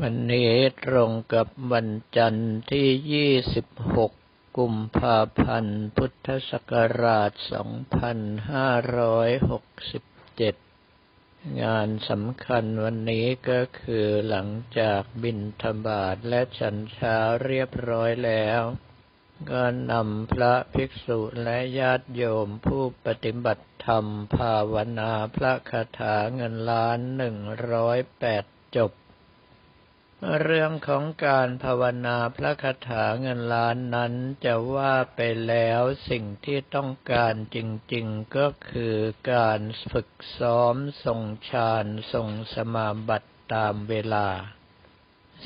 วันนี้ตรงกับวันจันทร์ที่ 26 กุมภาพันธ์ พุทธศักราช 2567 งานสำคัญวันนี้ก็คือหลังจากบินธบาตและฉันเช้าเรียบร้อยแล้ว ก็นำพระภิกษุและญาติโยมผู้ปฏิบัติธรรมภาวนาพระคาถาเงินล้านหนึ่งร้อยแปดจบ เรื่องของการภาวนาพระคาถาเงินล้านนั้นจะว่าไปแล้วสิ่งที่ต้องการจริงๆก็คือการฝึกซ้อมทรงฌานทรงสมาบัติตามเวลา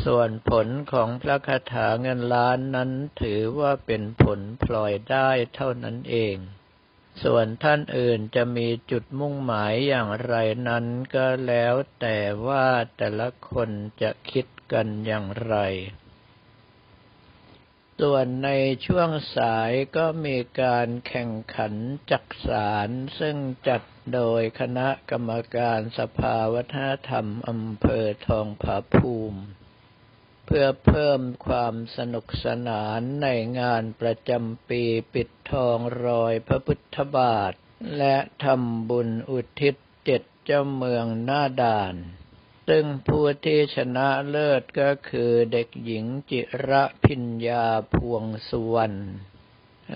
ส่วนผลของพระคาถาเงินล้านนั้นถือว่าเป็นผลพลอยได้เท่านั้นเองส่วนท่านอื่นจะมีจุดมุ่งหมายอย่างไรนั้นก็แล้วแต่ว่าแต่ละคนจะคิด กันอย่างไร ส่วนในช่วงสายก็มีการแข่งขันจักสารซึ่งจัดโดยคณะกรรมการสภาวัฒนธรรมอำเภอทองผาภูมิ เพื่อเพิ่มความสนุกสนานในงานประจำปีปิดทองรอยพระพุทธบาท และทำบุญอุทิศเจ็ดเจ้าเมืองหน้าด่าน ซึ่งผู้ที่ชนะเลิศก็คือเด็กหญิงจิระพิญญาพวงสุวรรณ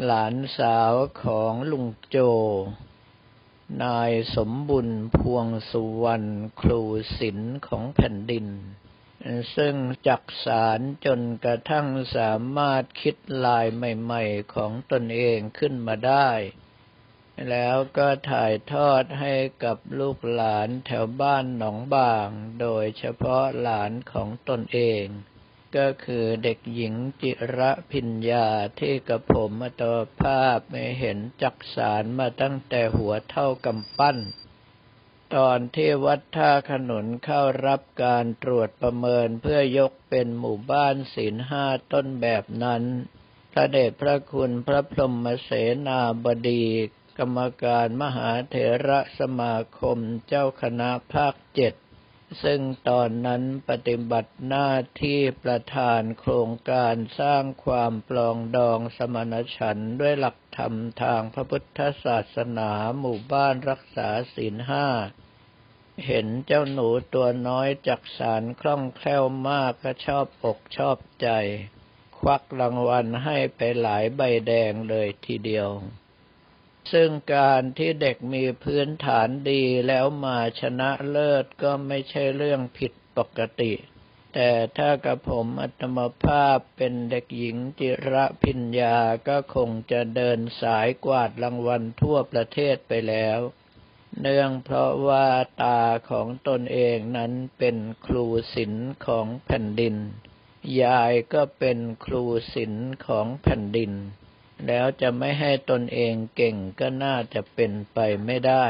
หลานสาวของลุงโจ นายสมบุญพวงสุวรรณครูศิลป์ของแผ่นดิน ซึ่งจักสารจนกระทั่งสามารถคิดลายใหม่ ๆ ของตนเองขึ้นมาได้ แล้วก็ถ่ายทอดให้กับลูกหลานแถวบ้านหนองบาง โดยเฉพาะหลานของตนเอง ก็คือเด็กหญิงจิระพิญญาที่กระผมมาตัวภาพไม่เห็นจักสารมาตั้งแต่หัวเท่ากำปั้น ตอนที่วัดท่าขนุนเข้ารับการตรวจประเมินเพื่อยกเป็นหมู่บ้านศีลห้าต้นแบบนั้นพระเดชพระคุณพระพรหมเสนาบดี กรรมการมหาเถระสมาคมเจ้าคณะภาคเจ็ดซึ่งตอนนั้นปฏิบัติหน้าที่ประธานโครงการสร้างความปลองดองสมณฉันด้วยหลักธรรมทางพระพุทธศาสนาหมู่บ้านรักษาศีลห้า เห็นเจ้าหนูตัวน้อยจักสารคล่องแคล่วมากก็ชอบอกชอบใจ ควักรางวัลให้ไปหลายใบแดงเลยทีเดียว ซึ่งการที่เด็กมีพื้นฐานดีแล้วมาชนะเลิศก็ไม่ใช่เรื่องผิดปกติ แต่ถ้ากับผมอัตมภาพเป็นเด็กหญิงจิระพิญญาก็คงจะเดินสายกวาดรางวัลทั่วประเทศไปแล้ว เนื่องเพราะว่าตาของตนเองนั้นเป็นครูศิลป์ของแผ่นดิน ยายก็เป็นครูศิลป์ของแผ่นดิน แล้วจะไม่ให้ตนเองเก่งก็น่าจะเป็นไปไม่ได้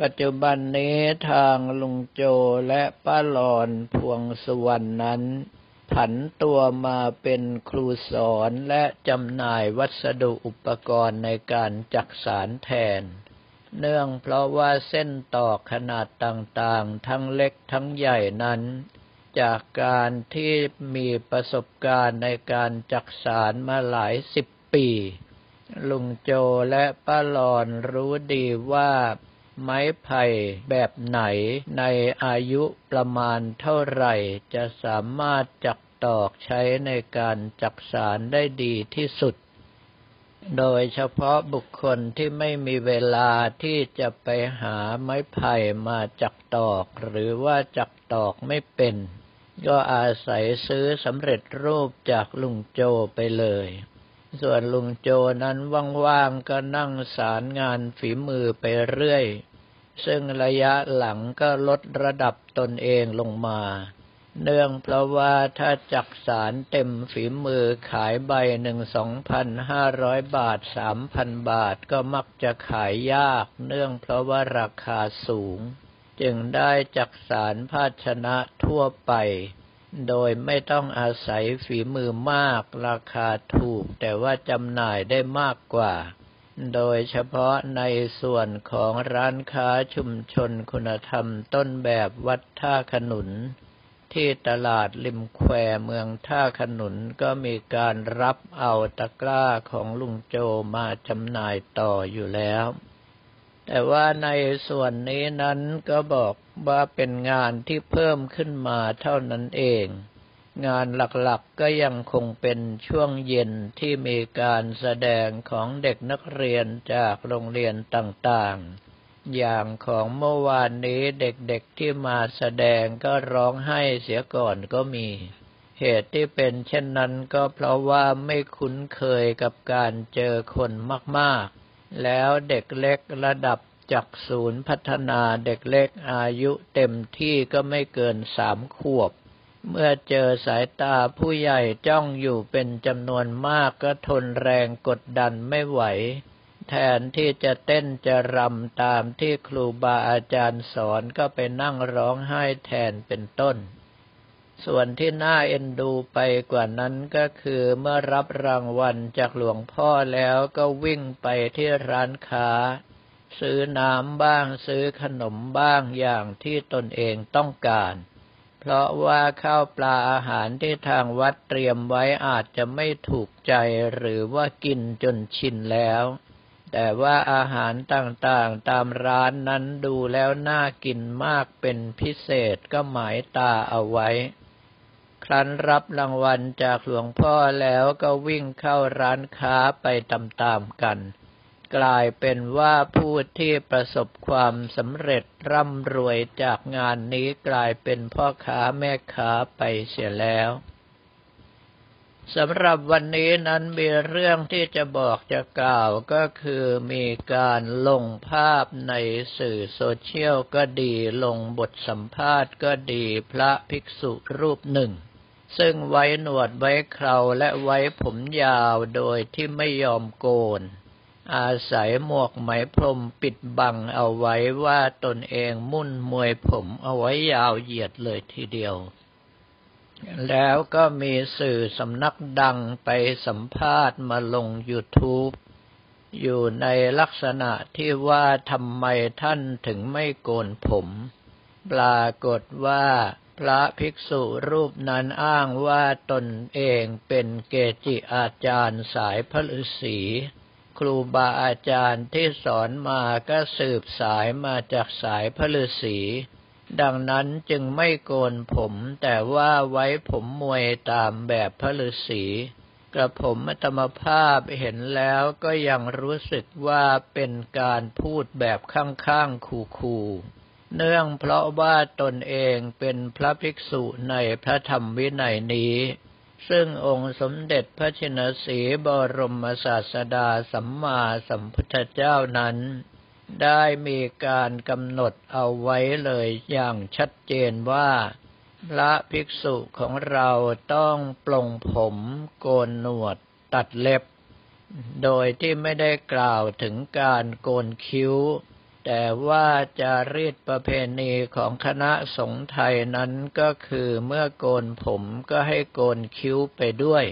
ปัจจุบันนี้ทางลุงโจและป้าหลอนพวงสวรรณนั้น ผันตัวมาเป็นครูสอนและจำหน่ายวัสดุอุปกรณ์ในการจักสารแทน เนื่องเพราะว่าเส้นตอกขนาดต่างๆ ทั้งเล็กทั้งใหญ่นั้นจากการที่มีประสบการณ์ในการจักสารมาหลายสิบ ปี ลุงโจและป้าหลอนรู้ดีว่าไม้ไผ่แบบไหนในอายุประมาณเท่าไหร่ จะสามารถจักตอกใช้ในการจักสารได้ดีที่สุด โดยเฉพาะบุคคลที่ไม่มีเวลาที่จะไปหาไม้ไผ่มาจักตอก หรือว่าจักตอกไม่เป็น ก็อาศัยซื้อสำเร็จรูปจากลุงโจไปเลย ส่วนลุงโจนั้นว่างๆก็นั่งสารงานฝีมือไปเรื่อย ซึ่งระยะหลังก็ลดระดับตนเองลงมา เนื่องเพราะว่าถ้าจักสารเต็มฝีมือขายใบหนึ่งสองพันห้าร้อยบาทสามพันบาทก็มักจะขายยาก เนื่องเพราะว่าราคาสูง จึงได้จักสารภาชนะทั่วไป โดยไม่ต้องอาศัยฝีมือมากราคาถูก แต่ว่าจำหน่ายได้มากกว่า โดยเฉพาะในส่วนของร้านค้าชุมชนคุณธรรมต้นแบบวัดท่าขนุน ที่ตลาดริมแควเมืองท่าขนุนก็มีการรับเอาตะกร้าของลุงโจมาจำหน่ายต่ออยู่แล้วแต่ว่าในส่วนนี้นั้นก็บอก ว่าเป็นงานที่เพิ่มขึ้นมาเท่านั้นเอง งานหลักๆก็ยังคงเป็นช่วงเย็นที่มีการแสดงของเด็กนักเรียนจากโรงเรียนต่างๆอย่างของเมื่อวานนี้เด็กๆที่มาแสดงก็ร้องไห้เสียก่อนก็มี เหตุที่เป็นเช่นนั้นก็เพราะว่าไม่คุ้นเคยกับการเจอคนมากๆ แล้วเด็กเล็กระดับ จากศูนย์พัฒนาเด็กเล็กอายุเต็มที่ก็ไม่เกินสามขวบ เมื่อเจอสายตาผู้ใหญ่จ้องอยู่เป็นจำนวนมากก็ทนแรงกดดันไม่ไหว แทนที่จะเต้นจะรำตามที่ครูบาอาจารย์สอนก็ไปนั่งร้องไห้แทนเป็นต้นส่วนที่น่าเอ็นดูไปกว่านั้นก็คือเมื่อรับรางวัลจากหลวงพ่อแล้วก็วิ่งไปที่ร้านค้า ซื้อน้ำบ้างซื้อขนมบ้างอย่างที่ตนเองต้องการ เพราะว่าข้าวปลาอาหารที่ทางวัดเตรียมไว้อาจจะไม่ถูกใจหรือว่ากินจนชินแล้ว แต่ว่าอาหารต่างๆตามร้านนั้นดูแล้วน่ากินมากเป็นพิเศษก็หมายตาเอาไว้ ครั้นรับรางวัลจากหลวงพ่อแล้วก็วิ่งเข้าร้านค้าไปตามๆกัน กลายเป็นว่าผู้ที่ประสบความสำเร็จร่ำรวยจากงานนี้กลายเป็นพ่อค้าแม่ค้าไปเสียแล้วสำหรับวันนี้นั้นมีเรื่องที่จะบอกจะกล่าวก็คือมีการลงภาพในสื่อโซเชียลก็ดีลงบทสัมภาษณ์ก็ดีพระภิกษุรูปหนึ่ง ซึ่งไว้หนวดไว้เคราและไว้ผมยาวโดยที่ไม่ยอมโกน อาศัยหมวกไหมพรมปิดบังเอาไว้ว่าตนเองมุ่นมวยผมเอาไว้ยาวเหยียดเลยทีเดียว แล้วก็มีสื่อสำนักดังไปสัมภาษณ์มาลง YouTube อยู่ในลักษณะที่ว่าทำไมท่านถึงไม่โกนผม ปรากฏว่าพระภิกษุรูปนั้นอ้างว่าตนเองเป็นเกจิอาจารย์สายพระฤาษี ครูบาอาจารย์ที่สอนมาก็สืบสายมาจากสายพระฤาษีดังนั้นจึงไม่โกนผมแต่ว่าไว้ผมมวยตามแบบพระฤาษีกระผมธรรมภาพเห็นแล้วก็ยังรู้สึกว่าเป็นการพูดแบบข้างๆคูๆเนื่องเพราะว่าตนเองเป็นพระภิกษุในพระธรรมวินัยนี้ ซึ่งองค์สมเด็จพระชินสีบรมศาสดาสัมมาสัมพุทธเจ้านั้น ได้มีการกำหนดเอาไว้เลยอย่างชัดเจนว่า พระภิกษุของเราต้องปลงผมโกนหนวดตัดเล็บ โดยที่ไม่ได้กล่าวถึงการโกนคิ้ว แต่ว่าจารีตประเพณีของคณะสงฆ์ไทยนั้นก็คือเมื่อโกนผมก็ให้โกนคิ้วไปด้วย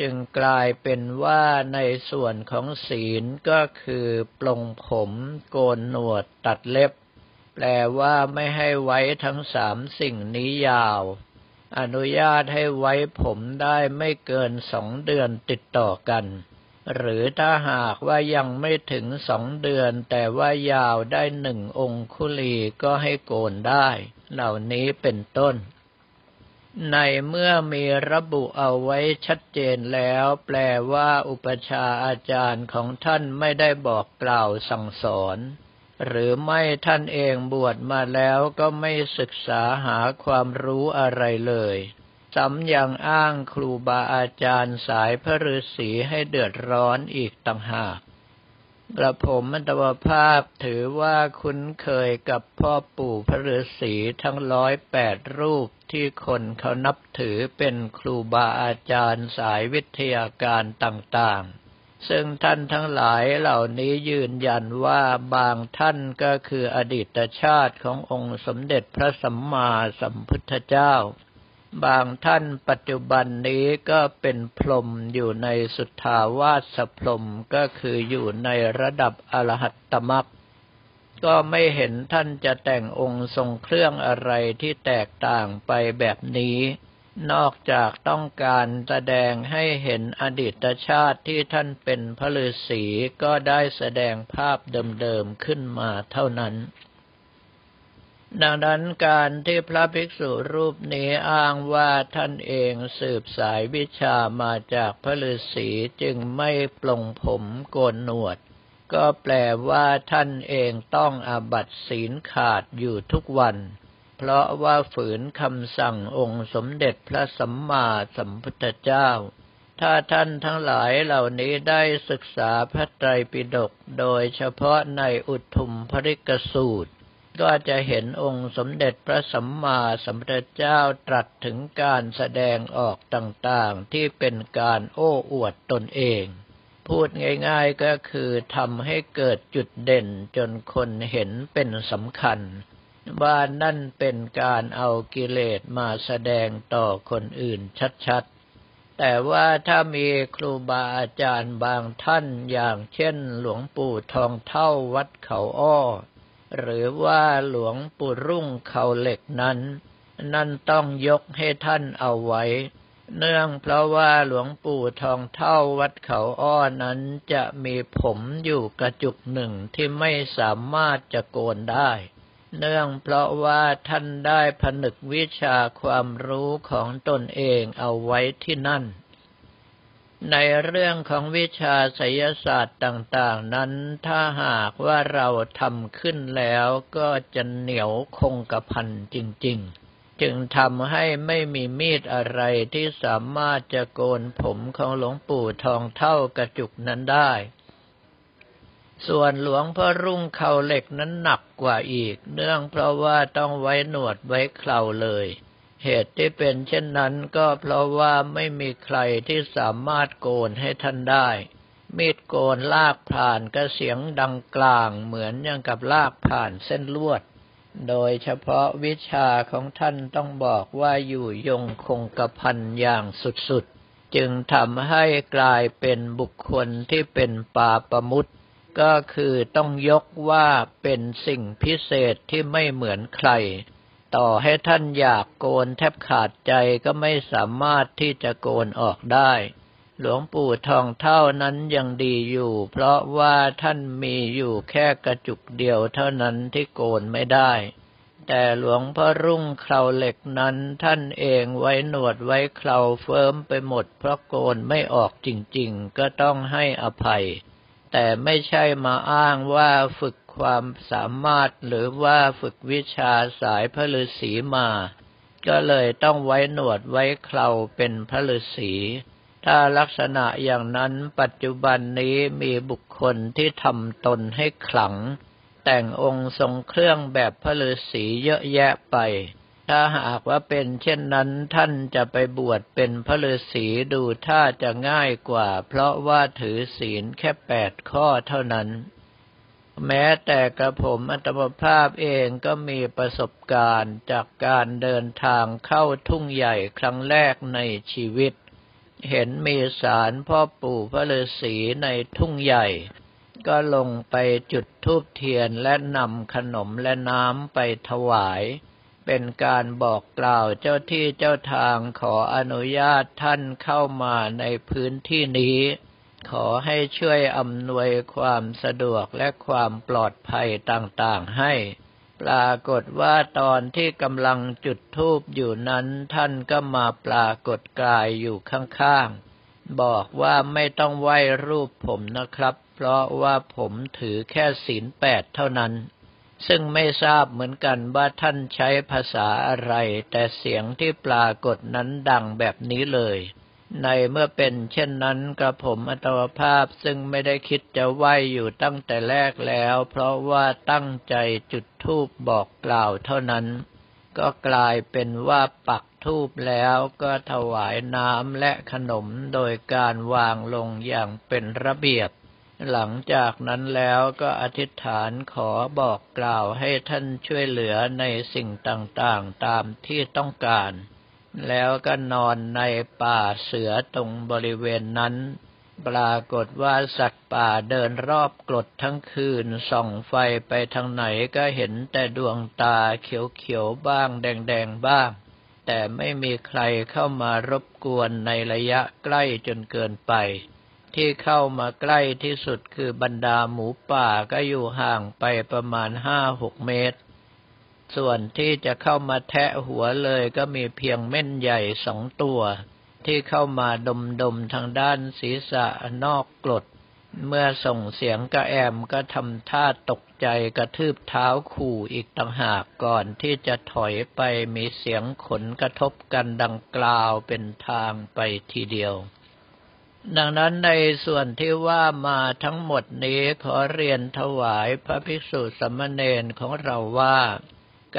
จึงกลายเป็นว่าในส่วนของศีลก็คือปลงผมโกนหนวดตัดเล็บ แปลว่าไม่ให้ไว้ทั้งสามสิ่งนี้ยาว อนุญาตให้ไว้ผมได้ไม่เกินสองเดือนติดต่อกัน หรือถ้าหากว่ายังไม่ถึงสองเดือน แต่ว่ายาวได้หนึ่งองคุลีก็ให้โกนได้ เหล่านี้เป็นต้น ในเมื่อมีระบุเอาไว้ชัดเจนแล้ว แปลว่าอุปชาอาจารย์ของท่านไม่ได้บอกกล่าวสั่งสอน หรือไม่ท่านเองบวชมาแล้วก็ไม่ศึกษาหาความรู้อะไรเลย ซ้ำยังอ้างครูบาอาจารย์สายพระฤาษีให้เดือดร้อนอีกต่างหากกระผมมัตวภาพถือว่าคุ้นเคยกับพ่อปู่พระฤาษีทั้งร้อยแปดรูปที่คนเขานับถือเป็นครูบาอาจารย์สายวิทยาการต่างๆซึ่งท่านทั้งหลายเหล่านี้ยืนยันว่าบางท่านก็คืออดีตชาติขององค์สมเด็จพระสัมมาสัมพุทธเจ้า บางท่านปัจจุบันนี้ก็เป็นพรหมอยู่ในสุทธาวาสพรหมก็คืออยู่ในระดับอรหัตตมรรคก็ไม่เห็นท่านจะแต่งองค์ทรงเครื่องอะไรที่แตกต่างไปแบบนี้ นอกจากต้องการแสดงให้เห็นอดีตชาติที่ท่านเป็นพระฤาษีก็ได้แสดงภาพเดิมๆขึ้นมาเท่านั้น ดังนั้นการที่พระภิกษุรูปนี้อ้างว่าท่านเองสืบสายวิชามาจากพระฤาษีจึงไม่ปลงผมโกนหนวด ก็แปลว่าท่านเองต้องอาบัตศีลขาดอยู่ทุกวัน เพราะว่าฝืนคำสั่งองค์สมเด็จพระสัมมาสัมพุทธเจ้า ถ้าท่านทั้งหลายเหล่านี้ได้ศึกษาพระไตรปิฎกโดยเฉพาะในอุทุมภริกสูตร ก็จะเห็นองค์สมเด็จพระสัมมาสัมพุทธเจ้าตรัสถึงการแสดงออกต่างๆ ที่เป็นการโอ้อวดตนเอง พูดง่ายๆก็คือทำให้เกิดจุดเด่นจนคนเห็นเป็นสำคัญ ว่านั่นเป็นการเอากิเลสมาแสดงต่อคนอื่นชัดๆ แต่ว่าถ้ามีครูบาอาจารย์บางท่านอย่างเช่นหลวงปู่ทองเท่าวัดเขาอ้อ หรือว่าหลวงปู่รุ่งเขาเหล็กนั้น นั่นต้องยกให้ท่านเอาไว้ เนื่องเพราะว่าหลวงปู่ทองเท่าวัดเขาอ้อนั้นจะมีผมอยู่กระจุกหนึ่งที่ไม่สามารถจะโกนได้ เนื่องเพราะว่าท่านได้ผนึกวิชาความรู้ของตนเองเอาไว้ที่นั่น ในเรื่องของวิชาไสยศาสตร์ต่างๆ นั้นถ้าหากว่าเราทำขึ้นแล้วก็จะเหนียวคงกระพันจริง ๆ จึงทำให้ไม่มีมีดอะไรที่สามารถจะโกนผมของหลวงปู่ทองเท่ากระจุกนั้นได้ ส่วนหลวงพ่อรุ่งเขาเหล็กนั้นหนักกว่าอีก เนื่องเพราะว่าต้องไว้หนวดไว้เคราเลย เหตุที่เป็นเช่นนั้นก็เพราะว่าไม่มีใครที่สามารถโกนให้ท่านได้ มีดโกนลากผ่านก็เสียงดังกลางเหมือนอย่างกับลากผ่านเส้นลวด โดยเฉพาะวิชาของท่านต้องบอกว่าอยู่ยงคงกระพันอย่างสุดๆ จึงทำให้กลายเป็นบุคคลที่เป็นปาประมุตก็คือต้องยกว่าเป็นสิ่งพิเศษที่ไม่เหมือนใคร ต่อให้ท่านอยากโกนแทบขาดใจก็ไม่สามารถที่จะโกนออกได้ หลวงปู่ทองเท่านั้นยังดีอยู่ เพราะว่าท่านมีอยู่แค่กระจุกเดียวเท่านั้นที่โกนไม่ได้ แต่หลวงพ่อรุ่งเคราเหล็กนั้นท่านเองไว้หนวดไว้เคราเฟิร์มไปหมด เพราะโกนไม่ออกจริงๆ ก็ต้องให้อภัย แต่ไม่ใช่มาอ้างว่าฝึกความสามารถหรือว่าฝึกวิชาสายพระฤาษีมา ก็เลยต้องไว้หนวดไว้เคราเป็นพระฤาษีถ้าลักษณะอย่างนั้นปัจจุบันนี้มีบุคคลที่ทำตนให้ขลัง แต่งองค์ทรงเครื่องแบบพระฤาษีเยอะแยะไป ถ้าหากว่าเป็นเช่นนั้นท่านจะไปบวชเป็นพระฤาษีดูท่าจะง่ายกว่า เพราะว่าถือศีลแค่แปดข้อเท่านั้น แม้แต่กระผมอัตมภาพเองก็มีประสบการณ์จากการเดินทางเข้าทุ่งใหญ่ครั้งแรกในชีวิต เห็นมีสารพ่อปู่พระฤาษีในทุ่งใหญ่ก็ลงไปจุดธูปเทียนและนำขนมและน้ำไปถวาย เป็นการบอกกล่าวเจ้าที่เจ้าทางขออนุญาตท่านเข้ามาในพื้นที่นี้ ขอให้ช่วยอำนวยความสะดวกและความปลอดภัยต่างๆให้ ปรากฏว่าตอนที่กำลังจุดธูปอยู่นั้นท่านก็มาปรากฏกายอยู่ข้างๆ บอกว่าไม่ต้องไหว้รูปผมนะครับ เพราะว่าผมถือแค่ศีลแปดเท่านั้น ซึ่งไม่ทราบเหมือนกันว่าท่านใช้ภาษาอะไร แต่เสียงที่ปรากฏนั้นดังแบบนี้เลย ในเมื่อเป็นเช่นนั้นกระผมอัตวภาพซึ่งไม่ได้คิดจะไหวอยู่ตั้งแต่แรกแล้ว เพราะว่าตั้งใจจุดธูปบอกกล่าวเท่านั้น ก็กลายเป็นว่าปักธูปแล้วก็ถวายน้ำและขนมโดยการวางลงอย่างเป็นระเบียบ หลังจากนั้นแล้วก็อธิษฐานขอบอกกล่าวให้ท่านช่วยเหลือในสิ่งต่างๆตามที่ต้องการ แล้วก็นอนในป่าเสือตรงบริเวณนั้น ปรากฏว่าสัตว์ป่าเดินรอบกรดทั้งคืนส่องไฟไปทางไหนก็เห็นแต่ดวงตาเขียวๆบ้างแดงๆบ้าง แต่ไม่มีใครเข้ามารบกวนในระยะใกล้จนเกินไป ที่เข้ามาใกล้ที่สุดคือบรรดาหมูป่าก็อยู่ห่างไปประมาณห้าหกเมตร ส่วนที่จะเข้ามาแทะหัวเลยก็มีเพียงเม่นใหญ่สองตัว ที่เข้ามาดมดมทางด้านศีรษะนอกกรด เมื่อส่งเสียงกระแอมก็ทำท่าตกใจกระทืบเท้าขู่อีกต่างหากก่อนที่จะถอยไปมีเสียงขนกระทบกันดังกล่าวเป็นทางไปทีเดียว ดังนั้นในส่วนที่ว่ามาทั้งหมดนี้ขอเรียนถวายพระภิกษุสมณเณรของเราว่า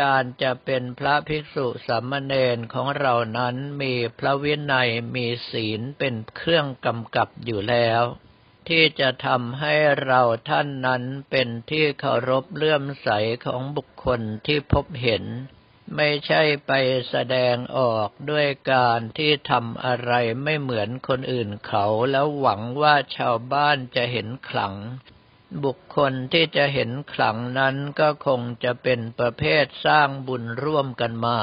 การจะเป็นพระภิกษุสามเณรของเรานั้นมีพระวินัยมีศีลเป็นเครื่องกำกับอยู่แล้ว ที่จะทำให้เราท่านนั้นเป็นที่เคารพเลื่อมใสของบุคคลที่พบเห็น ไม่ใช่ไปแสดงออกด้วยการที่ทำอะไรไม่เหมือนคนอื่นเขาแล้วหวังว่าชาวบ้านจะเห็นขลัง บุคคลที่จะเห็นขลังนั้นก็คงจะเป็นประเภทสร้างบุญร่วมกันมา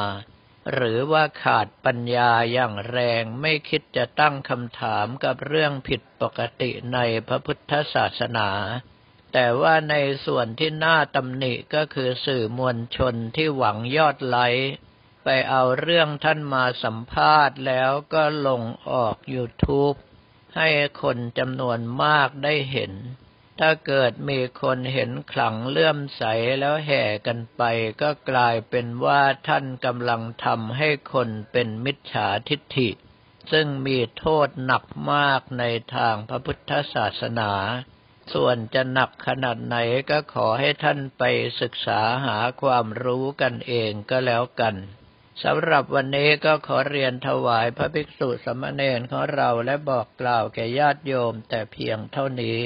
หรือว่าขาดปัญญาอย่างแรงไม่คิดจะตั้งคำถามกับเรื่องผิดปกติในพระพุทธศาสนา แต่ว่าในส่วนที่น่าตำหนิก็คือสื่อมวลชนที่หวังยอดไลค์ไปเอาเรื่องท่านมาสัมภาษณ์แล้วก็ลงออก YouTube ให้คนจำนวนมากได้เห็น ถ้าเกิดมีคนเห็นขลังเลื่อมใสแล้วแห่กันไปก็กลายเป็นว่าท่านกำลังทำให้คนเป็นมิจฉาทิฏฐิ ซึ่งมีโทษหนักมากในทางพระพุทธศาสนา ส่วนจะหนักขนาดไหนก็ขอให้ท่านไปศึกษาหาความรู้กันเองก็แล้วกันสำหรับวันนี้ก็ขอเรียนถวายพระภิกษุสมณเณรของเราและบอกกล่าวแก่ญาติโยมแต่เพียงเท่านี้